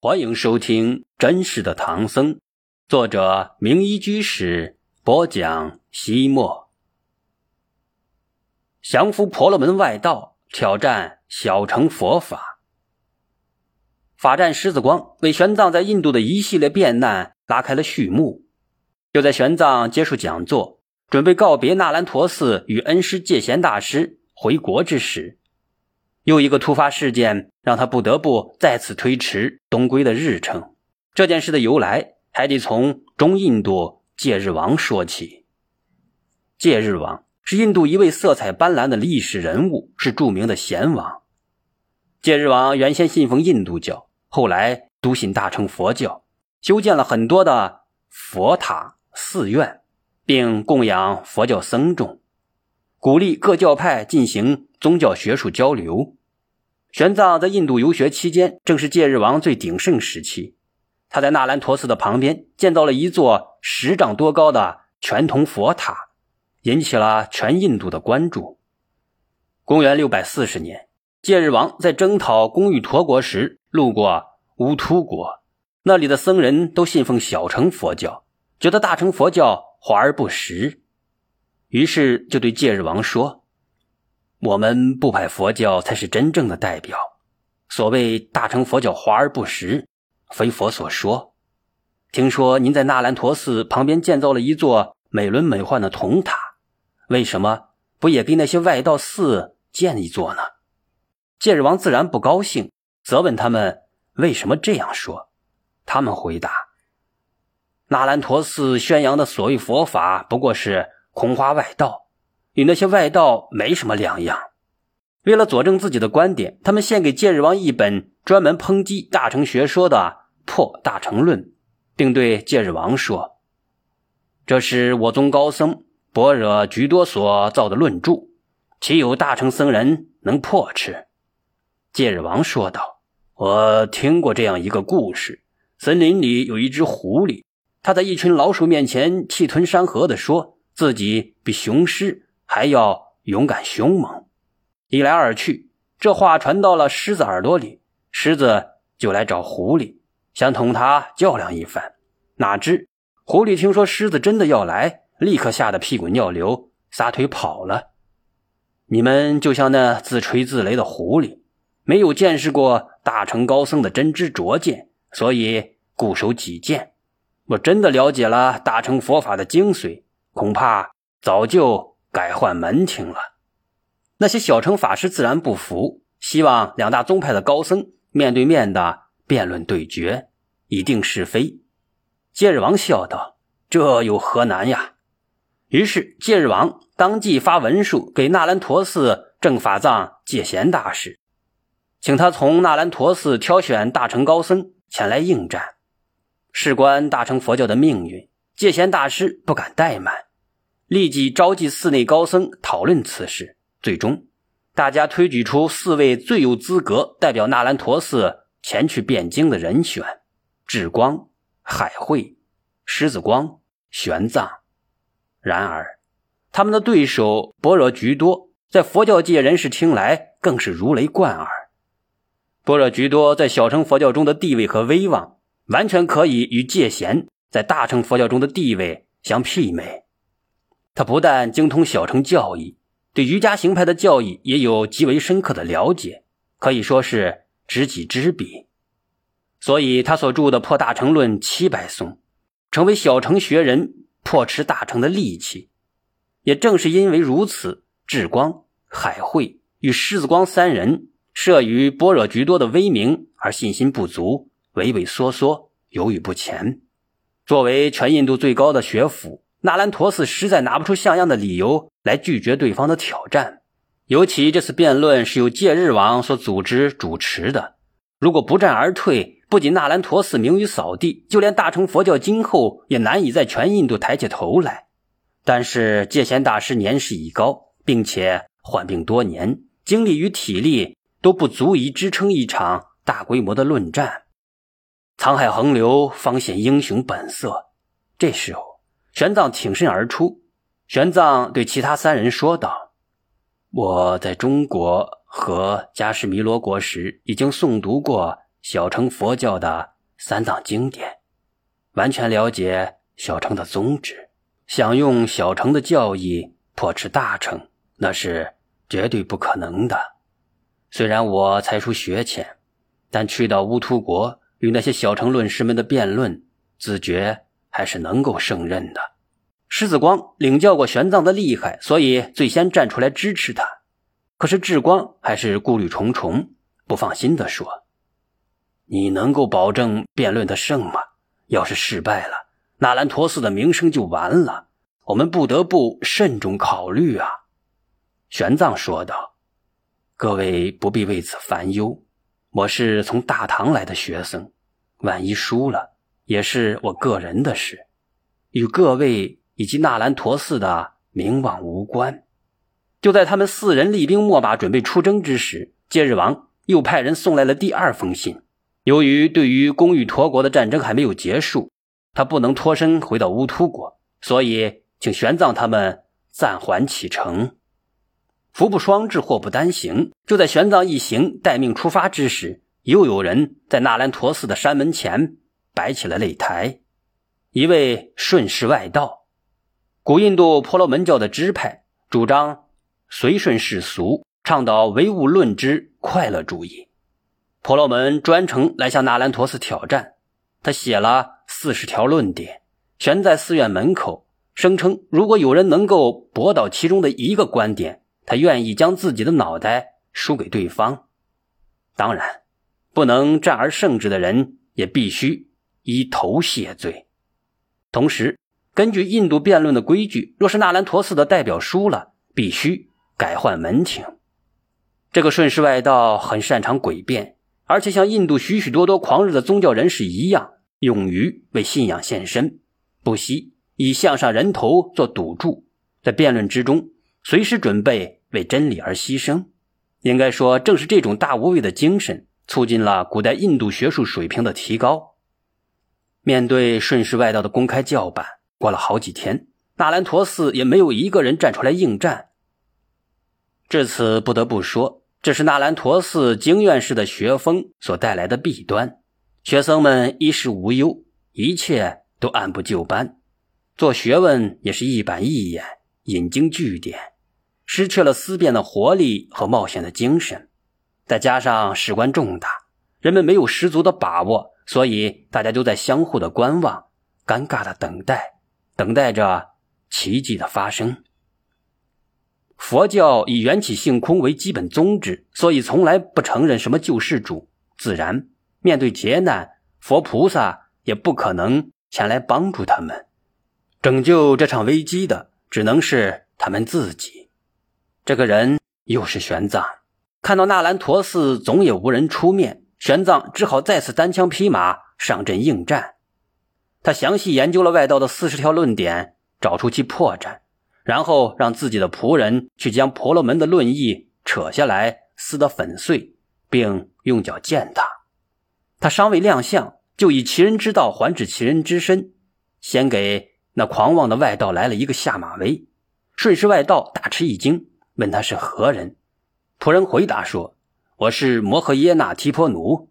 欢迎收听《真实的唐僧》，作者名医居士播讲。西莫降服婆罗门外道，挑战小乘佛法。法战狮子光为玄奘在印度的一系列变难拉开了序幕。就在玄奘结束讲座，准备告别那兰陀寺与恩师戒贤大师回国之时，又一个突发事件让他不得不再次推迟东归的日程。这件事的由来，还得从中印度戒日王说起。戒日王是印度一位色彩斑斓的历史人物，是著名的贤王。戒日王原先信奉印度教，后来笃信大乘佛教，修建了很多的佛塔寺院，并供养佛教僧众，鼓励各教派进行宗教学术交流。玄奘在印度游学期间，正是戒日王最鼎盛时期。他在那兰陀寺的旁边建造了一座十丈多高的全铜佛塔，引起了全印度的关注。公元六百四十年，戒日王在征讨公寓陀国时，路过乌突国，那里的僧人都信奉小乘佛教，觉得大乘佛教华而不实，于是就对戒日王说。我们不派佛教才是真正的代表。所谓大乘佛教华而不实，非佛所说。听说您在那兰陀寺旁边建造了一座美轮美奂的铜塔，为什么不也给那些外道寺建一座呢？戒日王自然不高兴，责问他们为什么这样说。他们回答：那兰陀寺宣扬的所谓佛法，不过是空花外道。与那些外道没什么两样。为了佐证自己的观点，他们献给戒日王一本专门抨击大乘学说的《破大乘论》，并对戒日王说：“这是我宗高僧般若居多所造的论著，岂有大乘僧人能破斥？”戒日王说道：“我听过这样一个故事：森林里有一只狐狸，它在一群老鼠面前气吞山河的说自己比雄狮。”还要勇敢凶猛，一来二去，这话传到了狮子耳朵里，狮子就来找狐狸，想同他较量一番。哪知狐狸听说狮子真的要来，立刻吓得屁滚尿流，撒腿跑了。你们就像那自吹自擂的狐狸，没有见识过大乘高僧的真知灼见，所以固守己见。我真的了解了大乘佛法的精髓，恐怕早就。改换门庭了，那些小乘法师自然不服，希望两大宗派的高僧面对面的辩论对决，以定是非。戒日王笑道：“这有何难呀？”于是戒日王当即发文书给纳兰陀寺正法藏戒贤大师，请他从纳兰陀寺挑选大乘高僧前来应战。事关大乘佛教的命运，戒贤大师不敢怠慢。立即召集寺内高僧讨论此事，最终大家推举出四位最有资格代表纳兰陀寺前去辩经的人选：智光、海会、狮子光、玄奘。然而，他们的对手般若菊多，在佛教界人士听来更是如雷贯耳。般若菊多在小乘佛教中的地位和威望，完全可以与戒贤在大乘佛教中的地位相媲美。他不但精通小乘教义，对瑜伽行派的教义也有极为深刻的了解，可以说是知己知彼。所以，他所著的《破大乘论》七百颂，成为小乘学人破持大乘的利器。也正是因为如此，智光、海会与狮子光三人慑于般若局多的威名而信心不足，畏畏缩缩，犹豫不前。作为全印度最高的学府。纳兰陀寺实在拿不出像样的理由来拒绝对方的挑战，尤其这次辩论是由戒日王所组织主持的。如果不战而退，不仅纳兰陀寺名誉扫地，就连大乘佛教今后也难以在全印度抬起头来。但是戒贤大师年事已高，并且患病多年，精力与体力都不足以支撑一场大规模的论战。沧海横流，方显英雄本色。这时候。玄奘挺身而出。玄奘对其他三人说道：“我在中国和迦什弥罗国时，已经诵读过《小乘佛教的三藏经典，完全了解小乘的宗旨，想用小乘的教义破斥大乘，那是绝对不可能的。虽然我才疏学浅，但去到乌突国与那些小乘论师们的辩论，自觉还是能够胜任的。狮子光领教过玄奘的厉害，所以最先站出来支持他。可是智光还是顾虑重重，不放心地说：“你能够保证辩论的胜吗？要是失败了，纳兰陀寺的名声就完了。我们不得不慎重考虑啊。”玄奘说道：“各位不必为此烦忧，我是从大唐来的学生，万一输了，也是我个人的事，与各位。”以及纳兰陀寺的名望无关。就在他们四人厉兵秣马准备出征之时，戒日王又派人送来了第二封信。由于对于攻玉陀国的战争还没有结束，他不能脱身回到乌突国，所以请玄奘他们暂缓启程。福不双至，祸不单行。就在玄奘一行待命出发之时，又有人在纳兰陀寺的山门前摆起了擂台。一位顺势外道。古印度婆罗门教的支派主张随顺世俗，倡导唯物论之快乐主义。婆罗门专程来向那兰陀寺挑战，他写了四十条论点，悬在寺院门口，声称如果有人能够驳倒其中的一个观点，他愿意将自己的脑袋输给对方。当然，不能战而胜之的人也必须以头谢罪。同时。根据印度辩论的规矩，若是纳兰陀寺的代表输了，必须改换门庭。这个顺势外道很擅长诡辩，而且像印度许许多多狂热的宗教人士一样，勇于为信仰献身，不惜以项上人头做赌注，在辩论之中随时准备为真理而牺牲。应该说，正是这种大无畏的精神，促进了古代印度学术水平的提高。面对顺势外道的公开叫板。过了好几天，纳兰陀寺也没有一个人站出来应战。至此，不得不说，这是纳兰陀寺经院式的学风所带来的弊端。学生们衣食无忧，一切都按部就班，做学问也是一板一眼，引经据典，失去了思辨的活力和冒险的精神。再加上事关重大，人们没有十足的把握，所以大家都在相互的观望，尴尬的等待。等待着奇迹的发生。佛教以缘起性空为基本宗旨，所以从来不承认什么救世主。自然，面对劫难，佛菩萨也不可能前来帮助他们。拯救这场危机的，只能是他们自己。这个人又是玄奘。看到纳兰陀寺总也无人出面，玄奘只好再次单枪匹马上阵应战。他详细研究了外道的四十条论点，找出其破绽，然后让自己的仆人去将婆罗门的论义扯下来撕得粉碎，并用脚践踏。他尚未亮相，就以其人之道还治其人之身，先给那狂妄的外道来了一个下马威。顺势外道大吃一惊，问他是何人。仆人回答说：“我是摩诃耶那提婆奴。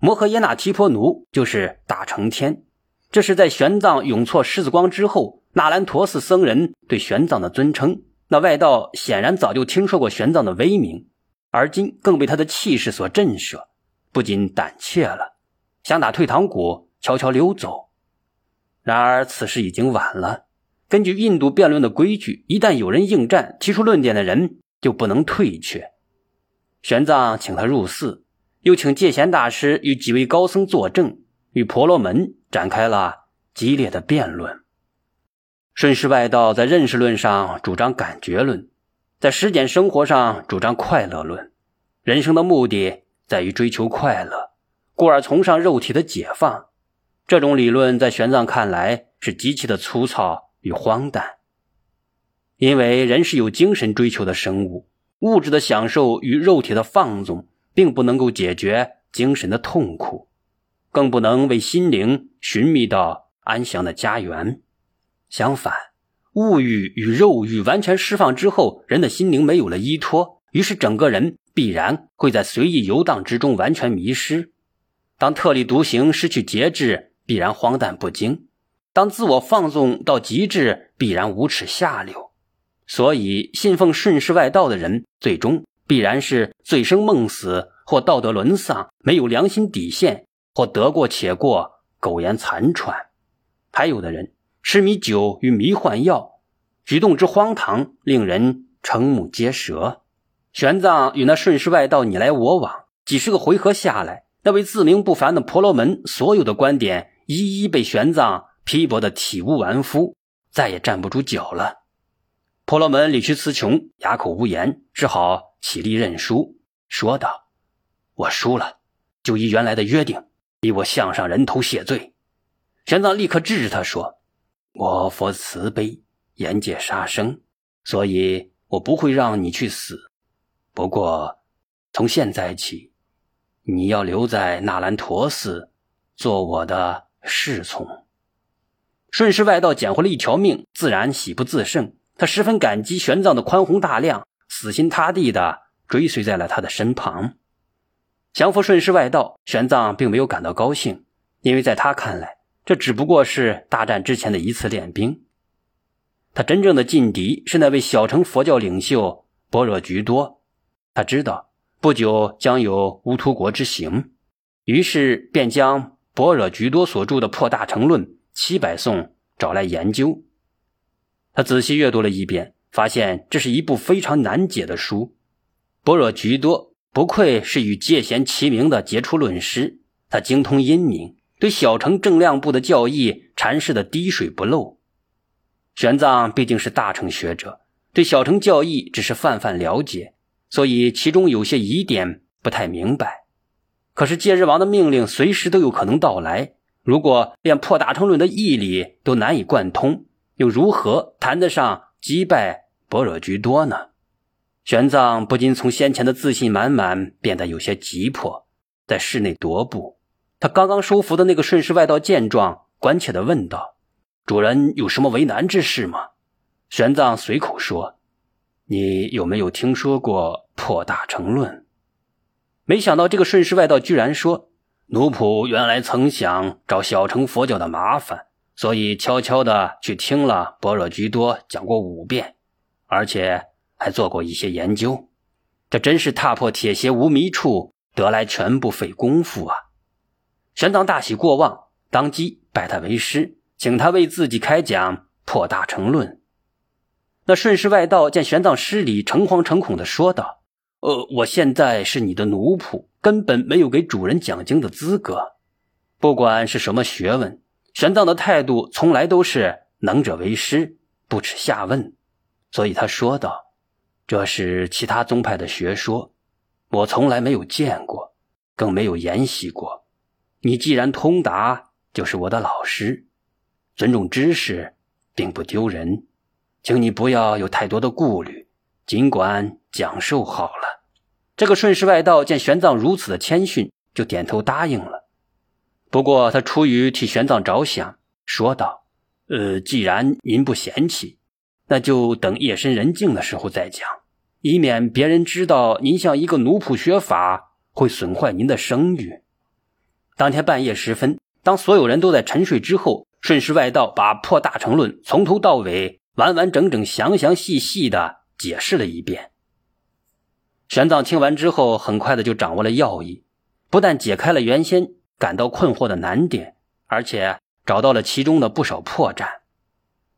摩诃耶那提婆奴就是大成天。”这是在玄奘永错狮子光之后，那兰陀寺僧人对玄奘的尊称。那外道显然早就听说过玄奘的威名，而今更被他的气势所震慑，不仅胆怯了，想打退堂鼓，悄悄溜走。然而此时已经晚了。根据印度辩论的规矩，一旦有人应战，提出论点的人就不能退却。玄奘请他入寺，又请戒贤大师与几位高僧作证。与婆罗门展开了激烈的辩论。顺势外道在认识论上主张感觉论，在实践生活上主张快乐论。人生的目的在于追求快乐，故而崇尚肉体的解放。这种理论在玄奘看来是极其的粗糙与荒诞，因为人是有精神追求的生物，物质的享受与肉体的放纵并不能够解决精神的痛苦。更不能为心灵寻觅到安详的家园。相反，物欲与肉欲完全释放之后，人的心灵没有了依托，于是整个人必然会在随意游荡之中完全迷失。当特立独行、失去节制，必然荒诞不经；当自我放纵到极致，必然无耻下流。所以，信奉顺势外道的人，最终必然是醉生梦死，或道德沦丧，没有良心底线，或得过且过，苟延残喘。还有的人痴迷酒与迷幻药，举动之荒唐，令人瞠目结舌。玄奘与那顺势外道你来我往，几十个回合下来，那位自命不凡的婆罗门所有的观点，一一被玄奘批驳得体无完肤，再也站不住脚了。婆罗门理屈词穷，哑口无言，只好起立认输，说道：“我输了，就依原来的约定，逼我向上人头谢罪。”玄奘立刻制止他说：“我佛慈悲，严戒杀生，所以我不会让你去死。不过，从现在起，你要留在那兰陀寺，做我的侍从。”顺势外道捡回了一条命，自然喜不自胜。他十分感激玄奘的宽宏大量，死心塌地的追随在了他的身旁。降服顺势外道，玄奘并没有感到高兴，因为在他看来。这只不过是大战之前的一次练兵，他真正的劲敌是那位小乘佛教领袖般若菊多。他知道不久将有乌突国之行，于是便将般若菊多所著的《破大乘论》七百颂找来研究。他仔细阅读了一遍，发现这是一部非常难解的书。般若菊多不愧是与戒贤齐名的杰出论师，他精通音明。对小乘正量部的教义阐释的滴水不漏，玄奘毕竟是大乘学者，对小乘教义只是泛泛了解，所以其中有些疑点不太明白。可是戒日王的命令随时都有可能到来，如果连破大乘论的义理都难以贯通，又如何谈得上击败般若居多呢？玄奘不禁从先前的自信满满变得有些急迫，在室内踱步。他刚刚收服的那个顺势外道见状，关切地问道：“主人有什么为难之事吗？”玄奘随口说：“你有没有听说过破大乘论？”没想到这个顺势外道居然说：“奴仆原来曾想找小乘佛教的麻烦，所以悄悄地去听了般若居多讲过五遍，而且还做过一些研究。这真是踏破铁鞋无觅处，得来全不费功夫啊！”玄奘大喜过望，当即拜他为师，请他为自己开讲《破大乘论》。那顺势外道见玄奘失礼，诚惶诚恐地说道：“呃，我现在是你的奴仆，根本没有给主人讲经的资格。不管是什么学问，玄奘的态度从来都是能者为师，不耻下问。所以他说道：‘这是其他宗派的学说，我从来没有见过，更没有研习过。’”你既然通达，就是我的老师，尊重知识并不丢人，请你不要有太多的顾虑，尽管讲授好了。这个顺势外道见玄奘如此的谦逊，就点头答应了。不过他出于替玄奘着想，说道：“呃，既然您不嫌弃，那就等夜深人静的时候再讲，以免别人知道您向一个奴仆学法，会损坏您的声誉。”当天半夜时分，当所有人都在沉睡之后，顺势外道把《破大乘论》从头到尾完完整整、详详细细的解释了一遍。玄奘听完之后，很快的就掌握了要义，不但解开了原先感到困惑的难点，而且找到了其中的不少破绽。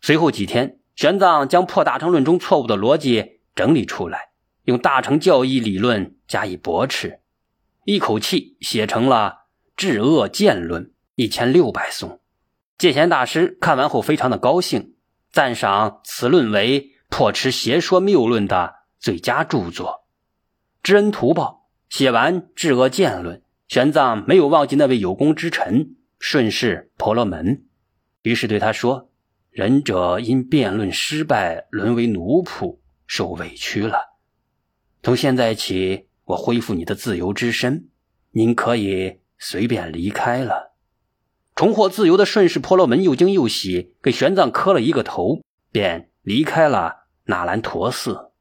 随后几天，玄奘将《破大乘论》中错误的逻辑整理出来，用大乘教义理论加以驳斥，一口气写成了。治恶见论一千六百颂，戒贤大师看完后非常的高兴，赞赏此论为破持邪说谬论的最佳著作。知恩图报，写完治恶见论，玄奘没有忘记那位有功之臣顺势婆罗门，于是对他说：“仁者因辩论失败沦为奴仆，受委屈了。从现在起，我恢复你的自由之身，您可以。”随便离开了，重获自由的顺势婆罗门又惊又喜，给玄奘磕了一个头，便离开了那兰陀寺。